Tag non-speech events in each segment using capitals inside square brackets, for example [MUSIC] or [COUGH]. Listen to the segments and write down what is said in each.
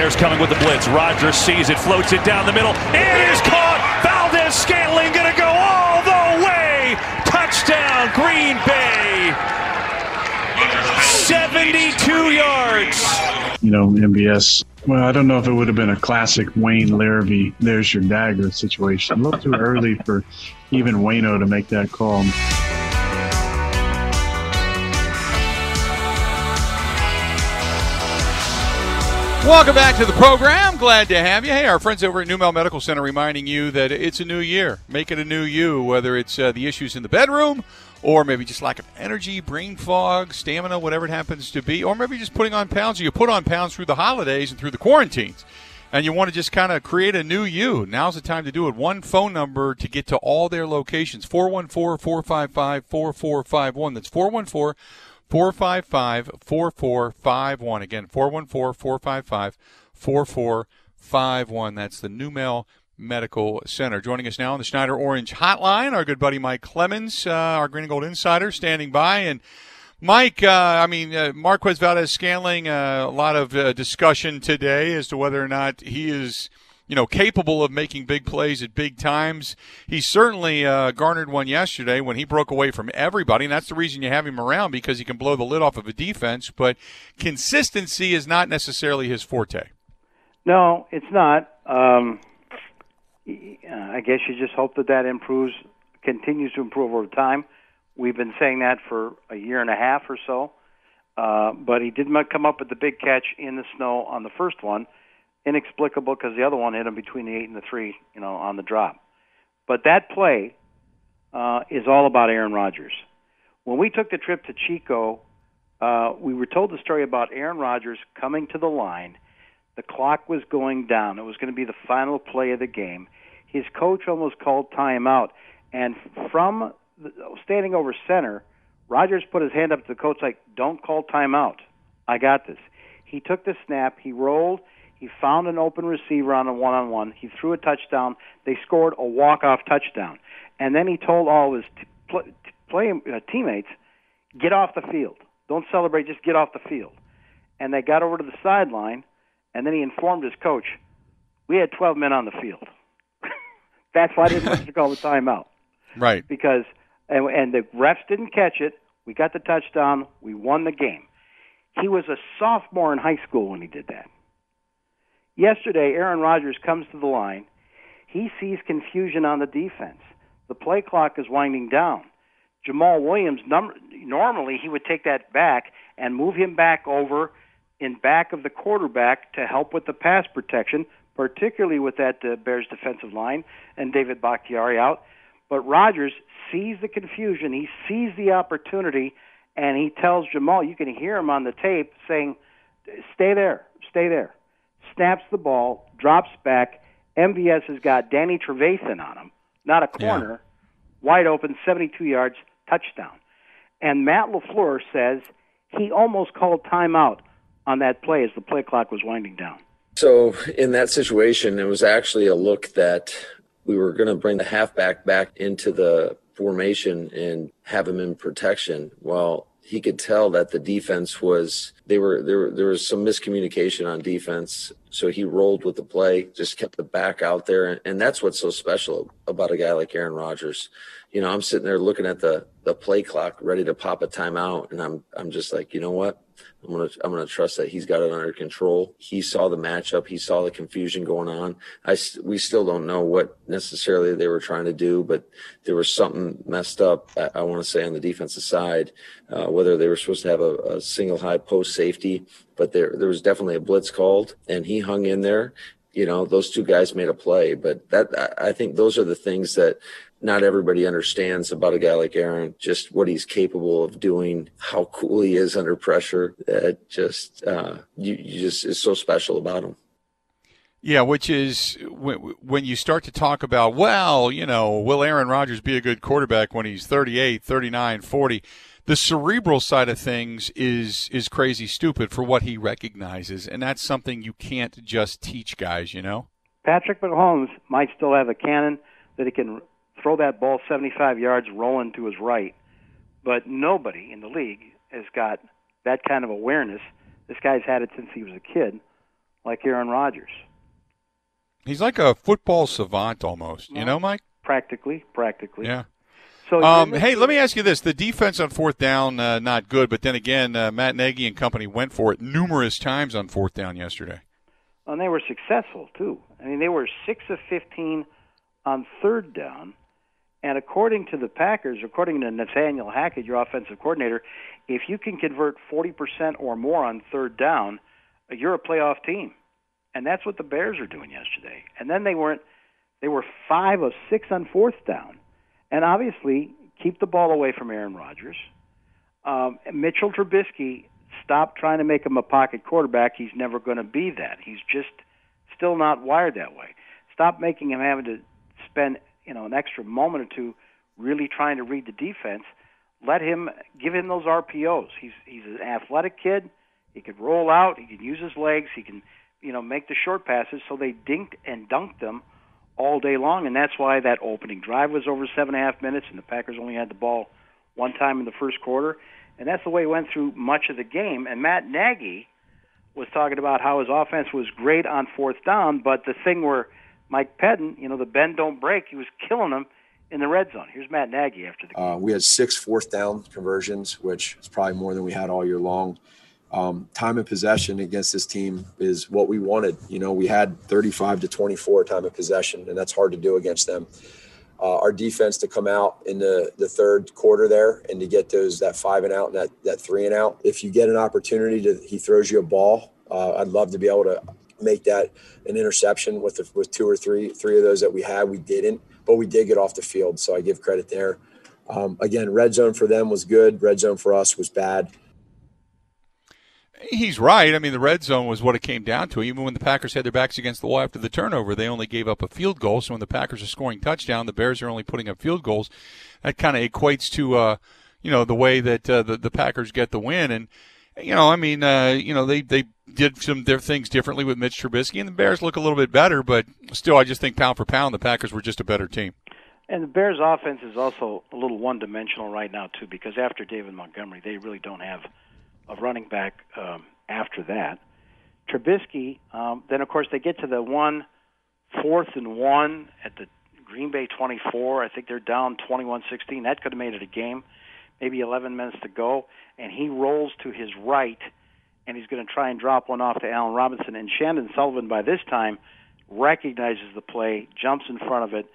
Bears coming with the blitz. Rodgers sees it, floats it down the middle. It is caught. Valdez Scantling going to go all the way. Touchdown, Green Bay. 72 yards. You know, MBS. Well, I don't know if it would have been a classic Wayne Larrivee, there's your dagger situation. A little too early for even Wayno to make that call. Welcome back to the program. Glad to have you. Hey, our friends over at NuMale Medical Center reminding you that it's a new year. Make it a new you, whether it's uh, the issues in the bedroom or maybe just lack of energy, brain fog, stamina, whatever it happens to be, or maybe just putting on pounds. You put on pounds through the holidays and through the quarantines, and you want to just kind of create a new you. Now's the time to do it. One phone number to get to all their locations 414 455 4451. That's 414 455 4451. Again, 414 455 4451. That's the NuMale Medical Center. Joining us now on the Schneider Orange Hotline, our good buddy Mike Clemens, uh, our Green and Gold Insider, standing by. And Mike, uh, I mean, uh, Marquez Valdez Scantling, uh, a lot of uh, discussion today as to whether or not he is you know, capable of making big plays at big times. He certainly uh, garnered one yesterday when he broke away from everybody, and that's the reason you have him around because he can blow the lid off of a defense. But consistency is not necessarily his forte. No, it's not. Um, I guess you just hope that that improves, continues to improve over time. We've been saying that for a year and a half or so. Uh, but he did not come up with the big catch in the snow on the first one inexplicable because the other one hit him between the eight and the three, you know, on the drop. But that play uh, is all about Aaron Rodgers. When we took the trip to Chico, uh, we were told the story about Aaron Rodgers coming to the line. The clock was going down. It was going to be the final play of the game. His coach almost called timeout, and from the, standing over center, Rodgers put his hand up to the coach like, "Don't call timeout. I got this." He took the snap. He rolled he found an open receiver on a one on one. He threw a touchdown. They scored a walk off touchdown. And then he told all his t- play, play, uh, teammates, get off the field. Don't celebrate, just get off the field. And they got over to the sideline, and then he informed his coach, we had 12 men on the field. [LAUGHS] That's why I didn't want to call the timeout. [LAUGHS] Right. Because, and, and the refs didn't catch it. We got the touchdown. We won the game. He was a sophomore in high school when he did that. Yesterday, Aaron Rodgers comes to the line. He sees confusion on the defense. The play clock is winding down. Jamaal Williams, num- normally he would take that back and move him back over in back of the quarterback to help with the pass protection, particularly with that uh, Bears defensive line and David Bakhtiari out. But Rodgers sees the confusion, he sees the opportunity, and he tells Jamaal, you can hear him on the tape saying, "Stay there, stay there." Snaps the ball, drops back. MVS has got Danny Trevathan on him, not a corner, yeah. wide open, 72 yards, touchdown. And Matt LaFleur says he almost called timeout on that play as the play clock was winding down. So in that situation, it was actually a look that we were going to bring the halfback back into the formation and have him in protection. Well, he could tell that the defense was they were there there was some miscommunication on defense so he rolled with the play just kept the back out there and that's what's so special about a guy like Aaron Rodgers you know I'm sitting there looking at the the play clock ready to pop a timeout and I'm I'm just like you know what I'm gonna I'm gonna trust that he's got it under control. He saw the matchup. He saw the confusion going on. I we still don't know what necessarily they were trying to do, but there was something messed up. I, I want to say on the defensive side, uh, whether they were supposed to have a, a single high post safety, but there there was definitely a blitz called, and he hung in there you know, those two guys made a play. But that I think those are the things that not everybody understands about a guy like Aaron, just what he's capable of doing, how cool he is under pressure. That just uh, you, you just is so special about him. Yeah, which is when, when you start to talk about, well, you know, will Aaron Rodgers be a good quarterback when he's 38, 39, 40? The cerebral side of things is is crazy stupid for what he recognizes, and that's something you can't just teach guys, you know. Patrick Mahomes might still have a cannon that he can throw that ball 75 yards rolling to his right, but nobody in the league has got that kind of awareness. This guy's had it since he was a kid, like Aaron Rodgers. He's like a football savant almost, you know, Mike? Practically, practically. Yeah. So, um, hey, let me ask you this: the defense on fourth down, uh, not good, but then again, uh, Matt Nagy and company went for it numerous times on fourth down yesterday. And they were successful too. I mean, they were six of fifteen on third down, and according to the Packers, according to Nathaniel Hackett, your offensive coordinator, if you can convert forty percent or more on third down, you're a playoff team and that's what the Bears are doing yesterday. And then they weren't; they were five of six on fourth down, and obviously keep the ball away from Aaron Rodgers. Um, Mitchell Trubisky stop trying to make him a pocket quarterback. He's never going to be that. He's just still not wired that way. Stop making him having to spend you know an extra moment or two really trying to read the defense. Let him give him those RPOs. He's he's an athletic kid. He can roll out. He can use his legs. He can you know, make the short passes. So they dinked and dunked them all day long, and that's why that opening drive was over seven and a half minutes, and the Packers only had the ball one time in the first quarter, and that's the way it went through much of the game. And Matt Nagy was talking about how his offense was great on fourth down, but the thing where Mike Pettine, you know, the bend don't break, he was killing them in the red zone. Here's Matt Nagy after the game. Uh, we had six fourth down conversions, which is probably more than we had all year long um, time of possession against this team is what we wanted. You know, we had 35 to 24 time of possession, and that's hard to do against them. Uh, our defense to come out in the, the third quarter there and to get those that five and out and that, that three and out. If you get an opportunity to he throws you a ball, uh, I'd love to be able to make that an interception with the, with two or three three of those that we had. We didn't, but we did get off the field, so I give credit there. Um, again, red zone for them was good. Red zone for us was bad he's right. I mean, the red zone was what it came down to. Even when the Packers had their backs against the wall after the turnover, they only gave up a field goal. So when the Packers are scoring touchdown, the Bears are only putting up field goals. That kind of equates to, uh, you know, the way that uh, the, the Packers get the win. And, you know, I mean, uh, you know, they, they did some their things differently with Mitch Trubisky, and the Bears look a little bit better. But still, I just think pound for pound, the Packers were just a better team. And the Bears' offense is also a little one-dimensional right now too, because after David Montgomery, they really don't have – of running back um, after that. Trubisky, um, then of course they get to the one fourth and one at the Green Bay 24. I think they're down 21-16. That could have made it a game. Maybe 11 minutes to go, and he rolls to his right, and he's going to try and drop one off to Allen Robinson. And Chandon Sullivan by this time recognizes the play, jumps in front of it,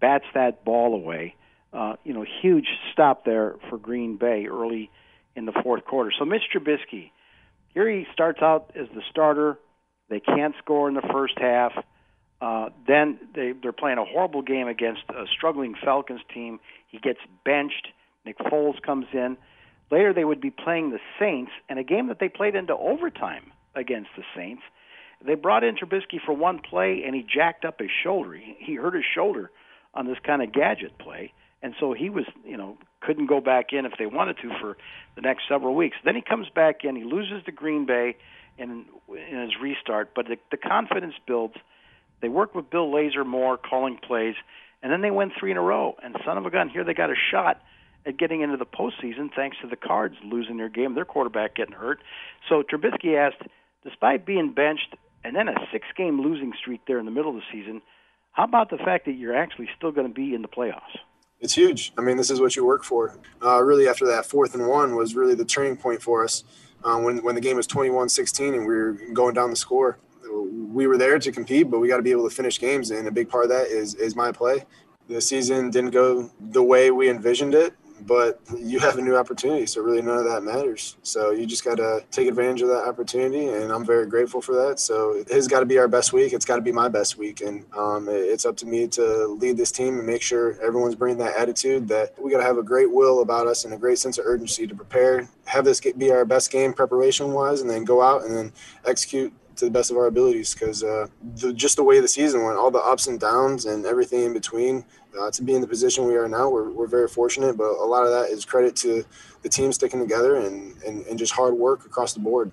bats that ball away. Uh, you know, huge stop there for Green Bay early in the fourth quarter. So Mitch Trubisky, here he starts out as the starter. They can't score in the first half. Uh, then they, they're playing a horrible game against a struggling Falcons team. He gets benched. Nick Foles comes in. Later, they would be playing the Saints, and a game that they played into overtime against the Saints. They brought in Trubisky for one play, and he jacked up his shoulder. He, he hurt his shoulder on this kind of gadget play and so he was, you know, couldn't go back in if they wanted to for the next several weeks. Then he comes back in, he loses to Green Bay in in his restart, but the, the confidence builds. They work with Bill Lazor more, calling plays, and then they win three in a row. And son of a gun, here they got a shot at getting into the postseason thanks to the Cards losing their game, their quarterback getting hurt. So Trubisky asked, despite being benched and then a six-game losing streak there in the middle of the season, how about the fact that you're actually still going to be in the playoffs? It's huge. I mean, this is what you work for. Uh, really, after that fourth and one was really the turning point for us. Uh, when when the game was 21-16 and we were going down the score, we were there to compete, but we got to be able to finish games. And a big part of that is is my play. The season didn't go the way we envisioned it, but you have a new opportunity. So really none of that matters. So you just got to take advantage of that opportunity. And I'm very grateful for that. So it has got to be our best week. It's got to be my best week. And um, it's up to me to lead this team and make sure everyone's bringing that attitude that we got to have a great will about us and a great sense of urgency to prepare, have this be our best game preparation wise, and then go out and then execute to the best of our abilities because uh, just the way the season went, all the ups and downs and everything in between, uh, to be in the position we are now, we're, we're very fortunate. But a lot of that is credit to the team sticking together and, and, and just hard work across the board.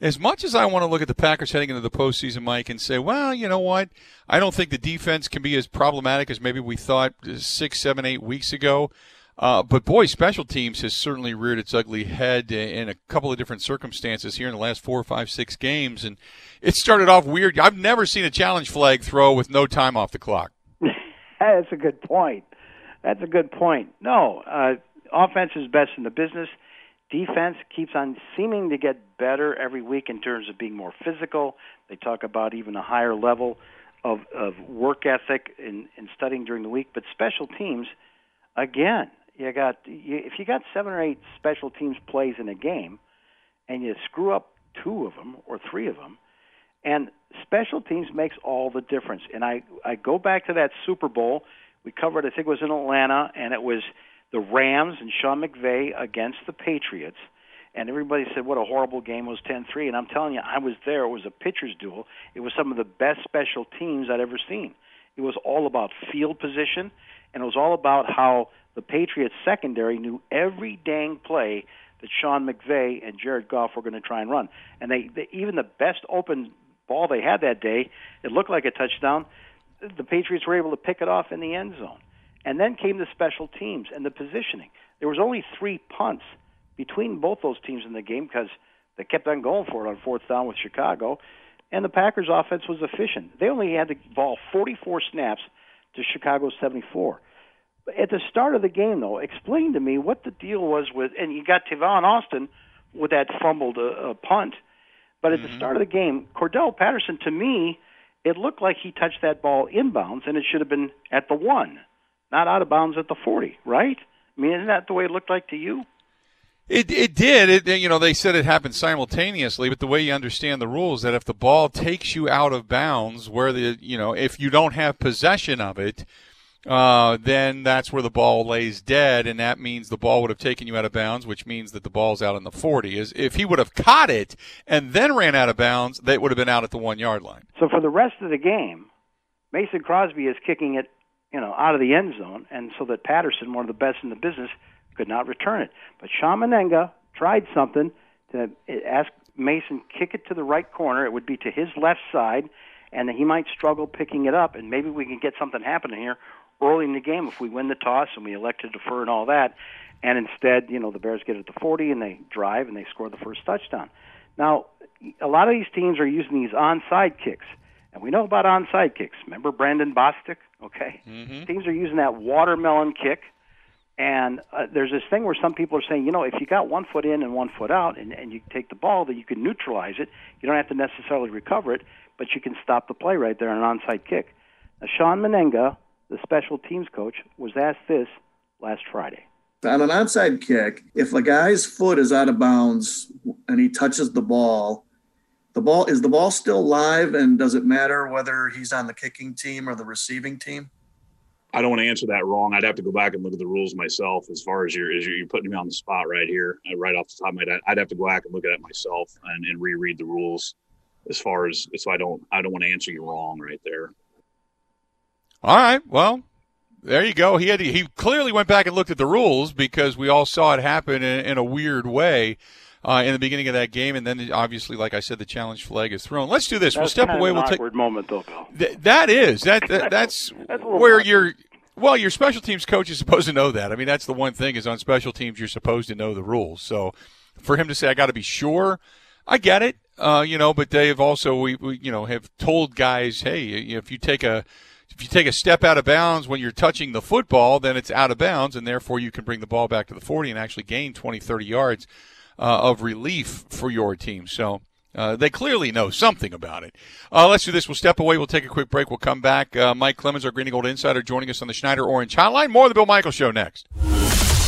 As much as I want to look at the Packers heading into the postseason, Mike, and say, well, you know what? I don't think the defense can be as problematic as maybe we thought six, seven, eight weeks ago. Uh, but boy, special teams has certainly reared its ugly head in a couple of different circumstances here in the last four, five, six games, and it started off weird. I've never seen a challenge flag throw with no time off the clock. [LAUGHS] That's a good point. That's a good point. No, uh, offense is best in the business. Defense keeps on seeming to get better every week in terms of being more physical. They talk about even a higher level of, of work ethic in, in studying during the week. But special teams, again, you got you, if you got seven or eight special teams plays in a game, and you screw up two of them or three of them, and special teams makes all the difference. And I I go back to that Super Bowl we covered. I think it was in Atlanta, and it was the Rams and Sean McVay against the Patriots. And everybody said what a horrible game was 10-3 and I'm telling you I was there it was a pitcher's duel it was some of the best special teams I'd ever seen it was all about field position and it was all about how the Patriots secondary knew every dang play that Sean McVay and Jared Goff were going to try and run. And they, they even the best open ball they had that day, it looked like a touchdown. The Patriots were able to pick it off in the end zone. And then came the special teams and the positioning. There was only three punts between both those teams in the game because they kept on going for it on fourth down with Chicago. And the Packers' offense was efficient. They only had the ball 44 snaps to Chicago 74 at the start of the game, though, explain to me what the deal was with, and you got Tavon Austin with that fumbled uh, uh, punt, but at mm-hmm. the start of the game, Cordarrelle Patterson, to me, it looked like he touched that ball inbounds, and it should have been at the one, not out of bounds at the forty, right? I mean, isn't that the way it looked like to you? It it did. It you know they said it happened simultaneously, but the way you understand the rules that if the ball takes you out of bounds, where the you know if you don't have possession of it, uh, then that's where the ball lays dead, and that means the ball would have taken you out of bounds, which means that the ball's out in the 40. Is if he would have caught it and then ran out of bounds, they would have been out at the one yard line. So for the rest of the game, Mason Crosby is kicking it, you know, out of the end zone, and so that Patterson, one of the best in the business, could not return it. But Shawn Mennenga tried something to ask Mason kick it to the right corner. It would be to his left side, and he might struggle picking it up, and maybe we can get something happening here early in the game if we win the toss and we elect to defer and all that. And instead, you know, the Bears get it to 40 and they drive and they score the first touchdown. Now, a lot of these teams are using these onside kicks. And we know about onside kicks. Remember Brandon Bostick? Okay. Mm-hmm. Teams are using that watermelon kick. And uh, there's this thing where some people are saying, you know, if you got one foot in and one foot out and, and you take the ball, that you can neutralize it. You don't have to necessarily recover it, but you can stop the play right there on an onside kick. Now, Shawn Mennenga the special teams coach, was asked this last Friday. On an onside kick, if a guy's foot is out of bounds and he touches the ball, the ball is the ball still live and does it matter whether he's on the kicking team or the receiving team? I don't want to answer that wrong. I'd have to go back and look at the rules myself. As far as you're, as you're putting me on the spot right here, uh, right off the top of my head, I'd have to go back and look at it myself and, and reread the rules. As far as so, I don't, I don't want to answer you wrong right there. All right. Well, there you go. He had he clearly went back and looked at the rules because we all saw it happen in, in a weird way. Uh, in the beginning of that game, and then obviously, like I said, the challenge flag is thrown. Let's do this. That's we'll step away. we'll take awkward moment, though, Bill. Th- that is that, that that's, that's where you're. Well, your special teams coach is [LAUGHS] supposed to know that. I mean, that's the one thing is on special teams you're supposed to know the rules. So, for him to say I got to be sure, I get it. Uh, you know, but they have also we, we you know have told guys, hey, if you take a if you take a step out of bounds when you're touching the football, then it's out of bounds, and therefore you can bring the ball back to the 40 and actually gain 20, 30 yards uh, of relief for your team. So uh, they clearly know something about it. Uh, let's do this. We'll step away. We'll take a quick break. We'll come back. Uh, Mike Clemens, our Green and Gold Insider, joining us on the Schneider Orange Hotline. More of the Bill Michael Show next.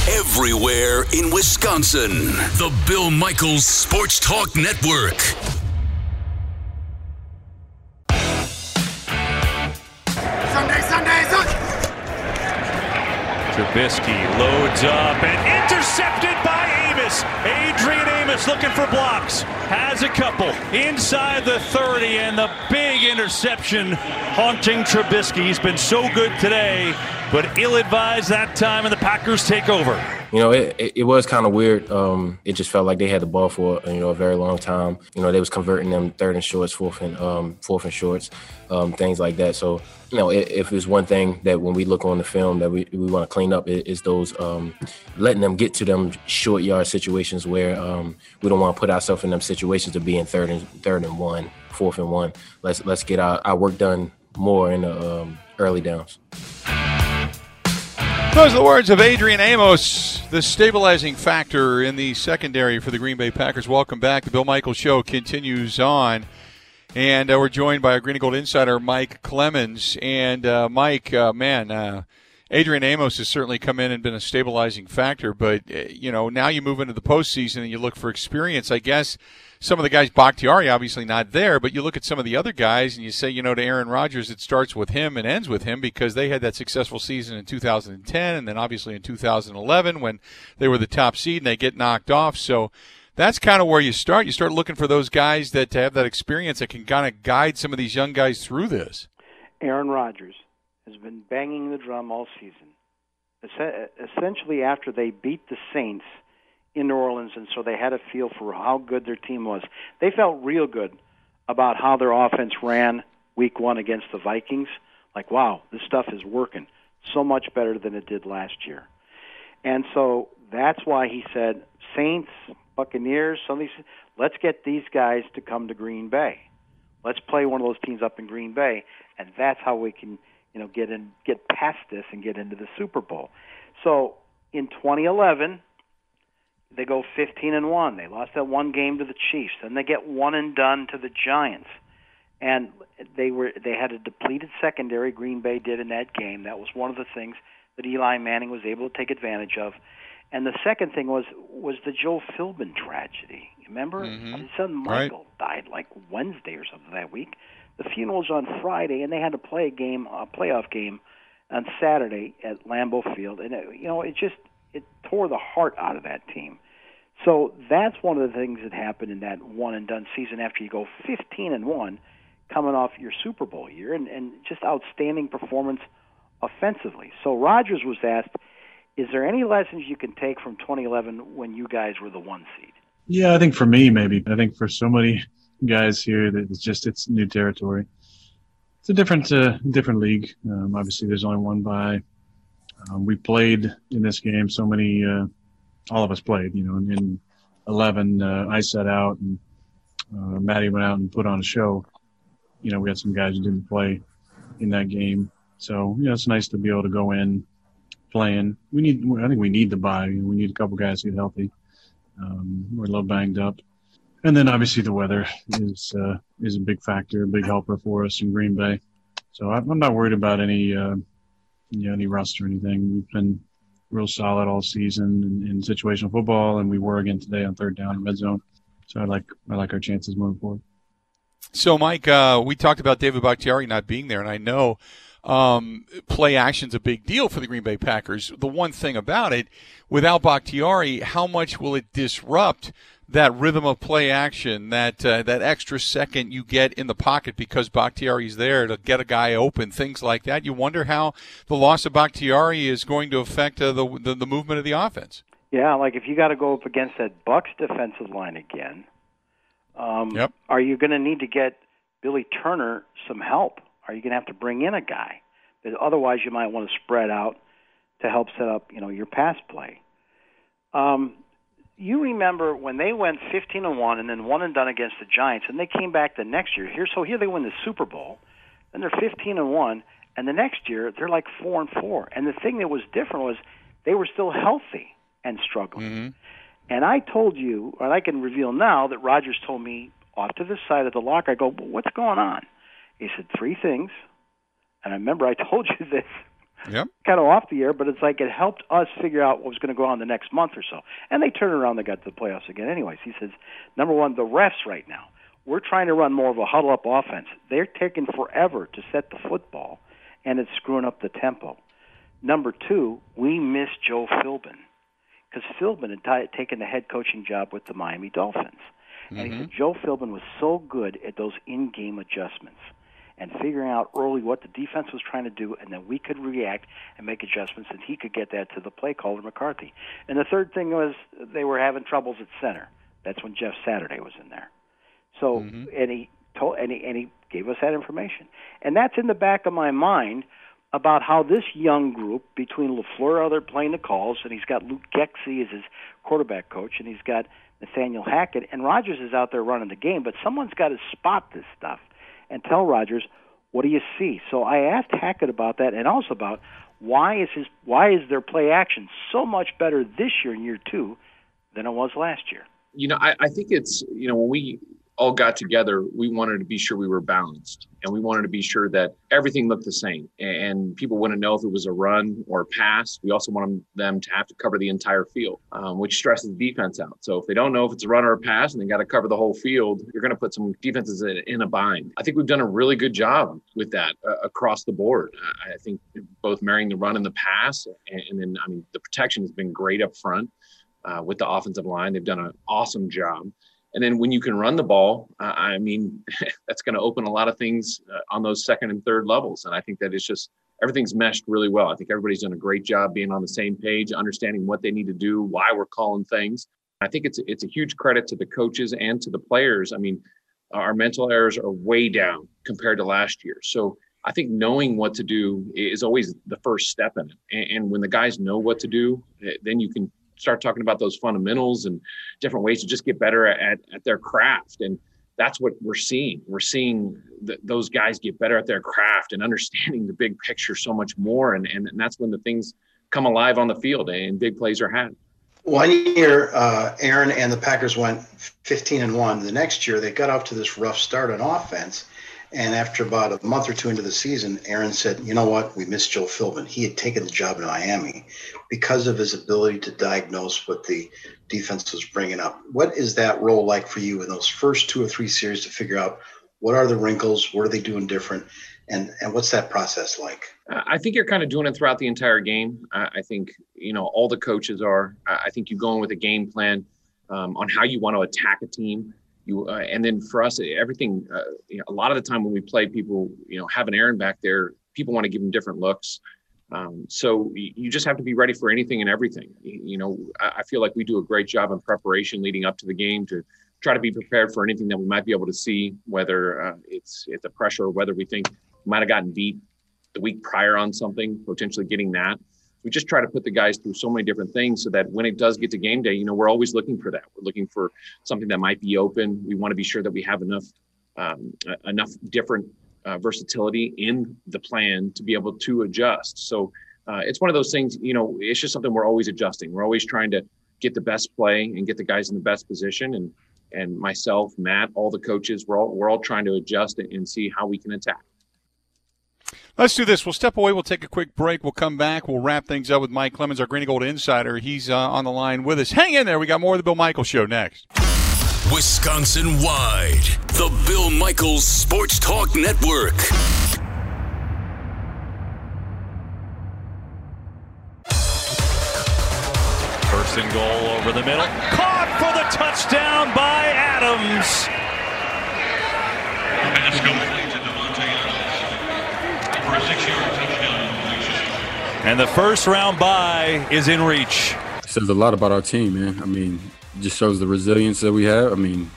everywhere in Wisconsin. The Bill Michaels Sports Talk Network. Sunday, Sunday, Sunday. Trubisky loads up and intercepted by Amos. Adrian Amos looking for blocks. Has a couple inside the 30 and the big interception haunting Trubisky. He's been so good today, but ill-advised that time and the Packers take over. You know, it, it, it was kind of weird. Um, it just felt like they had the ball for you know a very long time. You know, they was converting them third and shorts, fourth and um, fourth and shorts, um, things like that. So you know, if, if it's one thing that when we look on the film that we, we want to clean up, is those um, letting them get to them short yard situations where um, we don't want to put ourselves in them situations to be in third and third and one, fourth and one. Let's let's get our, our work done more in the um, early downs. Those are the words of Adrian Amos, the stabilizing factor in the secondary for the Green Bay Packers. Welcome back. The Bill Michaels Show continues on. And uh, we're joined by our Green and Gold insider, Mike Clemens. And uh, Mike, uh, man, uh, Adrian Amos has certainly come in and been a stabilizing factor. But, uh, you know, now you move into the postseason and you look for experience. I guess some of the guys, Bakhtiari obviously not there, but you look at some of the other guys and you say, you know, to Aaron Rodgers, it starts with him and ends with him because they had that successful season in 2010 and then obviously in 2011 when they were the top seed and they get knocked off. So that's kind of where you start. You start looking for those guys that have that experience that can kind of guide some of these young guys through this. Aaron Rodgers has been banging the drum all season. Essentially, after they beat the Saints – in New Orleans, and so they had a feel for how good their team was. They felt real good about how their offense ran week one against the Vikings. Like, wow, this stuff is working so much better than it did last year. And so that's why he said, Saints, Buccaneers, some of these, let's get these guys to come to Green Bay. Let's play one of those teams up in Green Bay, and that's how we can, you know, get in, get past this and get into the Super Bowl. So in 2011, they go 15 and 1. They lost that one game to the Chiefs. Then they get one and done to the Giants. And they were they had a depleted secondary Green Bay did in that game. That was one of the things that Eli Manning was able to take advantage of. And the second thing was was the Joe Philbin tragedy. Remember, mm-hmm. his son Michael right. died like Wednesday or something that week. The funeral was on Friday, and they had to play a game, a playoff game, on Saturday at Lambeau Field. And it, you know, it just it tore the heart out of that team. So that's one of the things that happened in that one and done season after you go 15 and 1 coming off your Super Bowl year and, and just outstanding performance offensively. So Rodgers was asked, is there any lessons you can take from 2011 when you guys were the one seed? Yeah, I think for me, maybe. I think for so many guys here that it's just it's new territory. It's a different uh, different league. Um, obviously, there's only one bye. Um, we played in this game so many. Uh, all of us played. You know, in, in 11, uh, I set out and uh, Maddie went out and put on a show. You know, we had some guys who didn't play in that game. So, you know, it's nice to be able to go in playing. We need, I think we need the bye. We need a couple guys to get healthy. Um, we're a little banged up. And then obviously the weather is, uh, is a big factor, a big helper for us in Green Bay. So I'm not worried about any, uh, you know, any rust or anything. We've been real solid all season in, in situational football, and we were again today on third down in red zone. So I like I like our chances moving forward. So, Mike, uh, we talked about David Bakhtiari not being there, and I know um, play action's a big deal for the Green Bay Packers. The one thing about it, without Bakhtiari, how much will it disrupt that rhythm of play action, that uh, that extra second you get in the pocket because Bakhtiari's there to get a guy open, things like that. You wonder how the loss of Bakhtiari is going to affect uh, the, the, the movement of the offense. Yeah, like if you got to go up against that Bucks defensive line again, um, yep. are you going to need to get Billy Turner some help? Are you going to have to bring in a guy? That otherwise, you might want to spread out to help set up, you know, your pass play. Um, you remember when they went 15 and 1 and then one and done against the Giants and they came back the next year. Here so here they win the Super Bowl. and they're 15 and 1 and the next year they're like 4 and 4. And the thing that was different was they were still healthy and struggling. Mm-hmm. And I told you, and I can reveal now that Rodgers told me off to the side of the locker. I go, well, "What's going on?" He said three things. And I remember I [LAUGHS] told you this Yep. kind of off the air, but it's like it helped us figure out what was going to go on the next month or so. And they turned around, they got to the playoffs again. Anyways, he says, number one, the refs right now. We're trying to run more of a huddle up offense. They're taking forever to set the football, and it's screwing up the tempo. Number two, we miss Joe Philbin because Philbin had t- taken the head coaching job with the Miami Dolphins. And he mm-hmm. said Joe Philbin was so good at those in-game adjustments and figuring out early what the defense was trying to do, and then we could react and make adjustments, and he could get that to the play caller McCarthy. And the third thing was they were having troubles at center. That's when Jeff Saturday was in there. So mm-hmm. and he told and he, and he gave us that information, and that's in the back of my mind about how this young group between Lafleur, they're playing the calls, and he's got Luke Getsy as his quarterback coach, and he's got Nathaniel Hackett, and Rodgers is out there running the game. But someone's got to spot this stuff and tell Rodgers what do you see. So I asked Hackett about that, and also about why is his why is their play action so much better this year in year two than it was last year. you know, I, I think it's, you know, when we all got together, we wanted to be sure we were balanced and we wanted to be sure that everything looked the same and people wouldn't know if it was a run or a pass. We also wanted them to have to cover the entire field, um, which stresses defense out. So if they don't know if it's a run or a pass and they got to cover the whole field, you're going to put some defenses in, in a bind. I think we've done a really good job with that uh, across the board. I, I think both marrying the run and the pass, and, and then, I mean, the protection has been great up front uh, with the offensive line. They've done an awesome job. And then when you can run the ball, I mean, [LAUGHS] that's going to open a lot of things uh, on those second and third levels. And I think that it's just everything's meshed really well. I think everybody's done a great job being on the same page, understanding what they need to do, why we're calling things. I think it's it's a huge credit to the coaches and to the players. I mean, our mental errors are way down compared to last year. So I think knowing what to do is always the first step in it. And, and when the guys know what to do, eh, then you can start talking about those fundamentals and different ways to just get better at, at their craft. And that's what we're seeing. We're seeing th- those guys get better at their craft and understanding the big picture so much more. And, and, and that's when the things come alive on the field and big plays are had. One year, uh, Aaron and the Packers went 15 and one. The next year, they got off to this rough start on offense. And after about a month or two into the season, Aaron said, "You know what? We missed Joe Philbin. He had taken the job in Miami because of his ability to diagnose what the defense was bringing up. What is that role like for you in those first two or three series to figure out what are the wrinkles, what are they doing different, and and what's that process like?" I think you're kind of doing it throughout the entire game. I think you know all the coaches are. I I think you go in with a game plan um, on how you want to attack a team. You uh, and then for us, everything. Uh, you know, a lot of the time when we play, people you know have an Aaron back there. People want to give him different looks. Um, so you just have to be ready for anything and everything. You know, I I feel like we do a great job in preparation leading up to the game to try to be prepared for anything that we might be able to see, whether uh, it's it's a pressure or whether we think we might have gotten beat the week prior on something, potentially getting that. We just try to put the guys through so many different things so that when it does get to game day, you know, we're always looking for that. We're looking for something that might be open. We want to be sure that we have enough um, uh, enough different uh, versatility in the plan to be able to adjust. So uh, it's one of those things. You know, it's just something we're always adjusting. We're always trying to get the best play and get the guys in the best position. And and myself, Matt, all the coaches, we're all we're all trying to adjust and, and see how we can attack. Let's do this. We'll step away. We'll take a quick break. We'll come back. We'll wrap things up with Mike Clemens, our Green and Gold insider. He's uh, on the line with us. Hang in there. We got more of the Bill Michaels Show next. Wisconsin wide, the Bill Michaels Sports Talk Network. First and goal over the middle. Caught for the touchdown by Adams. And the first round bye is in reach. says a lot about our team, man. I mean, it just shows the resilience that we have. I mean,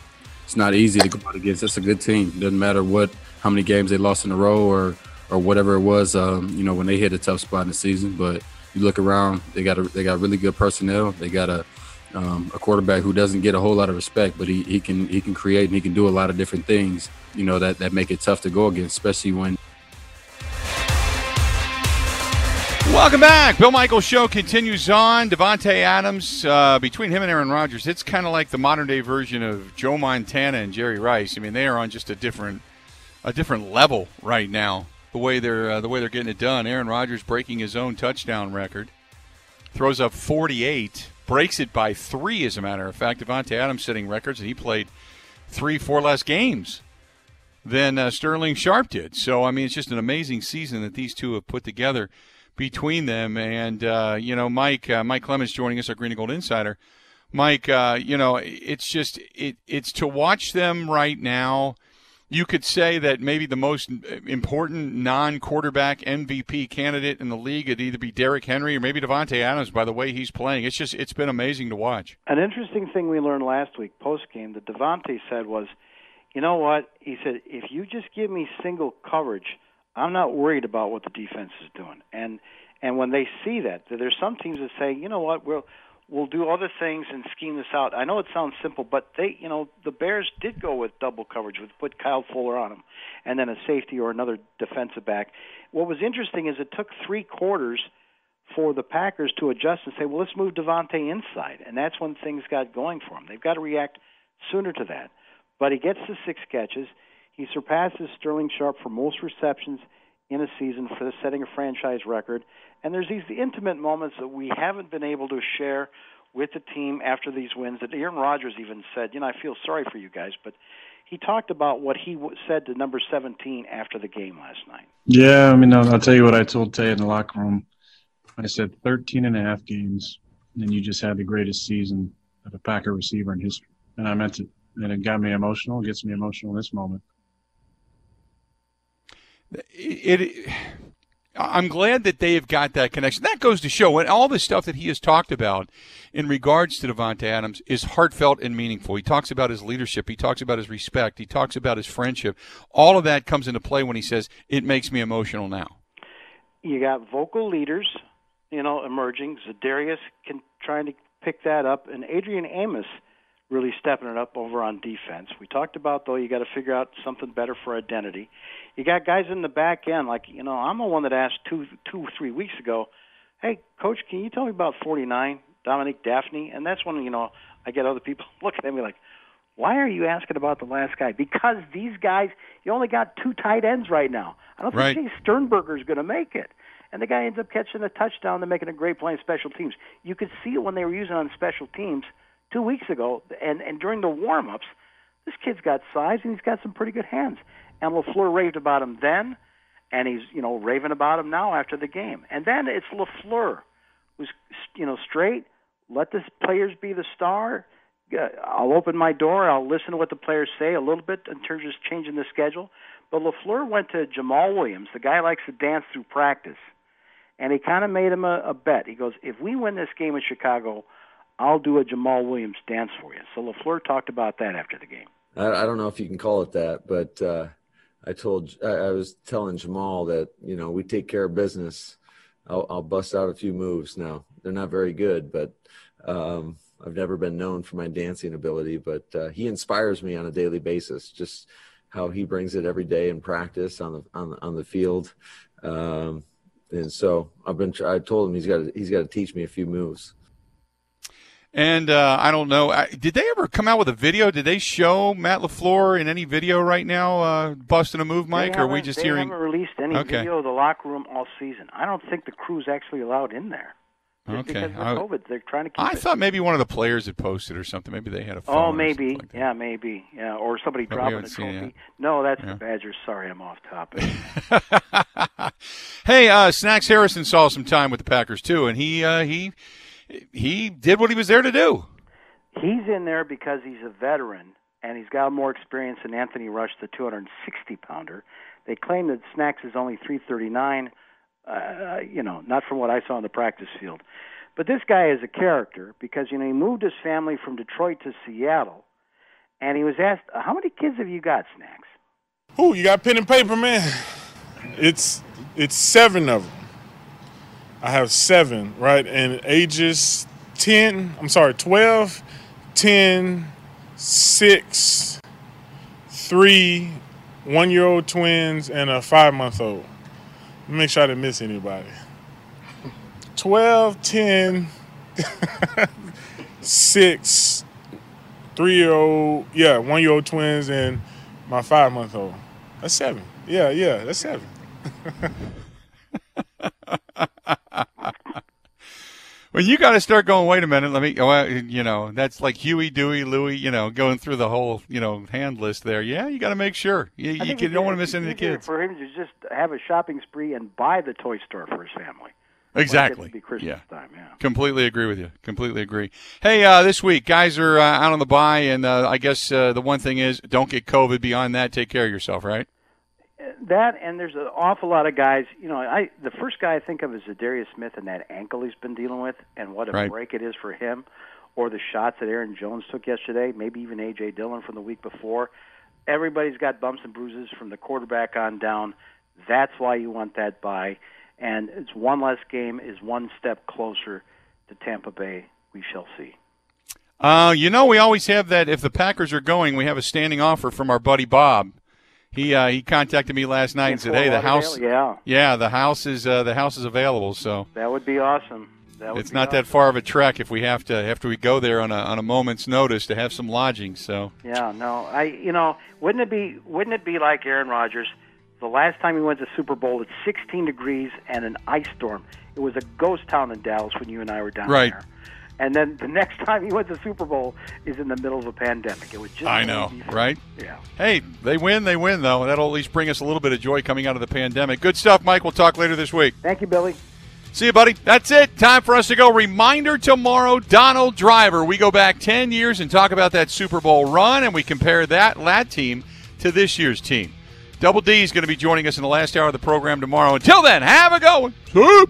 it's not easy to go out against. That's a good team. Doesn't matter what, how many games they lost in a row or or whatever it was. Um, you know, when they hit a tough spot in the season, but you look around, they got a, they got really good personnel. They got a um, a quarterback who doesn't get a whole lot of respect, but he, he can he can create and he can do a lot of different things. You know that that make it tough to go against, especially when Welcome back. Bill Michaels Show continues on. Davante Adams, uh, between him and Aaron Rodgers, it's kind of like the modern day version of Joe Montana and Jerry Rice. I mean, they are on just a different, a different level right now. the way they're uh, the way they're getting it done. Aaron Rodgers breaking his own touchdown record, throws up 48, breaks it by three. As a matter of fact, Davante Adams setting records, and he played three, four less games than uh, Sterling Sharpe did. So I mean, it's just an amazing season that these two have put together between them. And uh, you know, Mike uh, Mike Clemens joining us, our Green and Gold Insider. Mike, uh, you know, it's just it it's to watch them right now. You could say that maybe the most important non-quarterback MVP candidate in the league would either be Derrick Henry or maybe Davante Adams. By the way he's playing, it's just it's been amazing to watch. An interesting thing we learned last week post game that Davante said was, you know what? He said if you just give me single coverage, I'm not worried about what the defense is doing. And and when they see that, there's some teams that say, you know what, we'll we'll do other things and scheme this out. I know it sounds simple, but they, you know, the Bears did go with double coverage with put Kyle Fuller on him, and then a safety or another defensive back. What was interesting is it took three quarters for the Packers to adjust and say, well, let's move Davante inside, and that's when things got going for him. They've got to react sooner to that. But he gets to six catches. He surpasses Sterling Sharpe for most receptions in a season for the setting a franchise record. And there's these intimate moments that we haven't been able to share with the team after these wins. That Aaron Rodgers even said, "You know, I feel sorry for you guys," but he talked about what he said to number 17 after the game last night. Yeah, I mean, I'll, I'll tell you what I told Tay in the locker room. I said 13 and a half games, and you just had the greatest season of a Packer receiver in history. And I meant it. And it got me emotional. Gets me emotional in this moment it, it I'm glad that they have got that connection. That goes to show, and all the stuff that he has talked about in regards to Davante Adams is heartfelt and meaningful. He talks about his leadership. He talks about his respect. He talks about his friendship. All of that comes into play when he says, "It makes me emotional now." You got vocal leaders, you know, emerging. Za'Darius can trying to pick that up, and Adrian Amos really stepping it up over on defense. We talked about though you got to figure out something better for identity. You got guys in the back end like you know I'm the one that asked two two three weeks ago, hey coach, can you tell me about 49 Dominique Dafney? And that's when you know I get other people [LAUGHS] looking at me like, why are you asking about the last guy? Because these guys, you only got two tight ends right now. I don't right. think Jace Sternberger's going to make it. And the guy ends up catching a touchdown and making a great play in special teams. You could see it when they were using on special teams two weeks ago, and and during the warm-ups, this kid's got size and he's got some pretty good hands. And Lafleur raved about him then, and he's you know raving about him now after the game. And then it's Lafleur, who's you know straight. Let the players be the star. I'll open my door. I'll listen to what the players say a little bit in terms of changing the schedule. But Lafleur went to Jamaal Williams. The guy likes to dance through practice, and he kind of made him a, a bet. He goes, "If we win this game in Chicago, I'll do a Jamaal Williams dance for you. So Lafleur talked about that after the game. I, I don't know if you can call it that, but uh, I told I, I, was telling Jamaal that you know we take care of business. I'll, I'll bust out a few moves now. They're not very good, but um, I've never been known for my dancing ability. But uh, he inspires me on a daily basis. Just how he brings it every day in practice on the on the, on the field. Um, and so I've been. I told him he's got he's got to teach me a few moves. And uh, I don't know. Did they ever come out with a video? Did they show Matt Lafleur in any video right now uh, busting a move, Mike? Or are we just they hearing? They haven't released any okay. video of the locker room all season. I don't think the crew's actually allowed in there. Just okay. Because of COVID, they're trying to keep. I it. thought maybe one of the players had posted or something. Maybe they had a. Phone oh, maybe. Like yeah, maybe. Yeah, or somebody but dropping a trophy. No, that's yeah. the Badgers. Sorry, I'm off topic. [LAUGHS] hey, uh, Snacks Harrison saw some time with the Packers too, and he uh, he he did what he was there to do. He's in there because he's a veteran and he's got more experience than Anthony Rush, the 260 pounder. They claim that Snacks is only 339. Uh, you know, not from what I saw in the practice field. But this guy is a character because you know he moved his family from Detroit to Seattle, and he was asked, "How many kids have you got, Snacks?" Who you got pen and paper, man? It's it's seven of them. I have seven, right? And ages ten. I'm sorry, twelve 10, 6, 3, one year old twins, and a five month old. Let me make sure I didn't miss anybody. 12, 10, [LAUGHS] 6, three year old, yeah, one year old twins, and my five month old. That's seven. Yeah, yeah, that's seven. [LAUGHS] Well, you got to start going. Wait a minute. Let me. Well, you know, that's like Huey, Dewey, Louie. You know, going through the whole you know hand list there. Yeah, you got to make sure you, you, can, it's don't want to miss any of the kids. For him to just have a shopping spree and bye the toy store for his family. Exactly. Be Christmas time, yeah. Completely agree with you. Completely agree. Hey, uh, this week guys are uh, out on the buy, and uh, I guess uh, the one thing is don't get COVID. Beyond that, take care of yourself. Right. That and there's an awful lot of guys. You know, I the first guy I think of is Darius Smith and that ankle he's been dealing with, and what a Right. break it is for him. Or the shots that Aaron Jones took yesterday, maybe even AJ Dillon from the week before. Everybody's got bumps and bruises from the quarterback on down. That's why you want that bye. And it's one less game is one step closer to Tampa Bay. We shall see. Uh, you know, we always have that. If the Packers are going, we have a standing offer from our buddy Bob. He uh, he contacted me last night and said, "Hey, the house, Yeah. yeah, the house is uh, the house is available." So That would be awesome. That would it's not that far of a trek if we have to after we go there on a on a moment's notice to have some lodging. So Yeah, no, I you know wouldn't it be wouldn't it be like Aaron Rodgers? The last time he went to Super Bowl, it's 16 degrees and an ice storm. It was a ghost town in Dallas when you and I were down Right. there. And then the [LAUGHS] next time he went to Super Bowl is in the middle of a pandemic. It was just I know, crazy. right? Yeah. Hey, they win, they win though. That'll at least bring us a little bit of joy coming out of the pandemic. Good stuff, Mike. We'll talk later this week. Thank you, Billy. See you, buddy. That's it. Time for us to go. Reminder tomorrow, Donald Driver. We go back 10 years and talk about that Super Bowl run, and we compare that lad team to this year's team. Double D is going to be joining us in the last hour of the program tomorrow. Until then, have a go. Soup.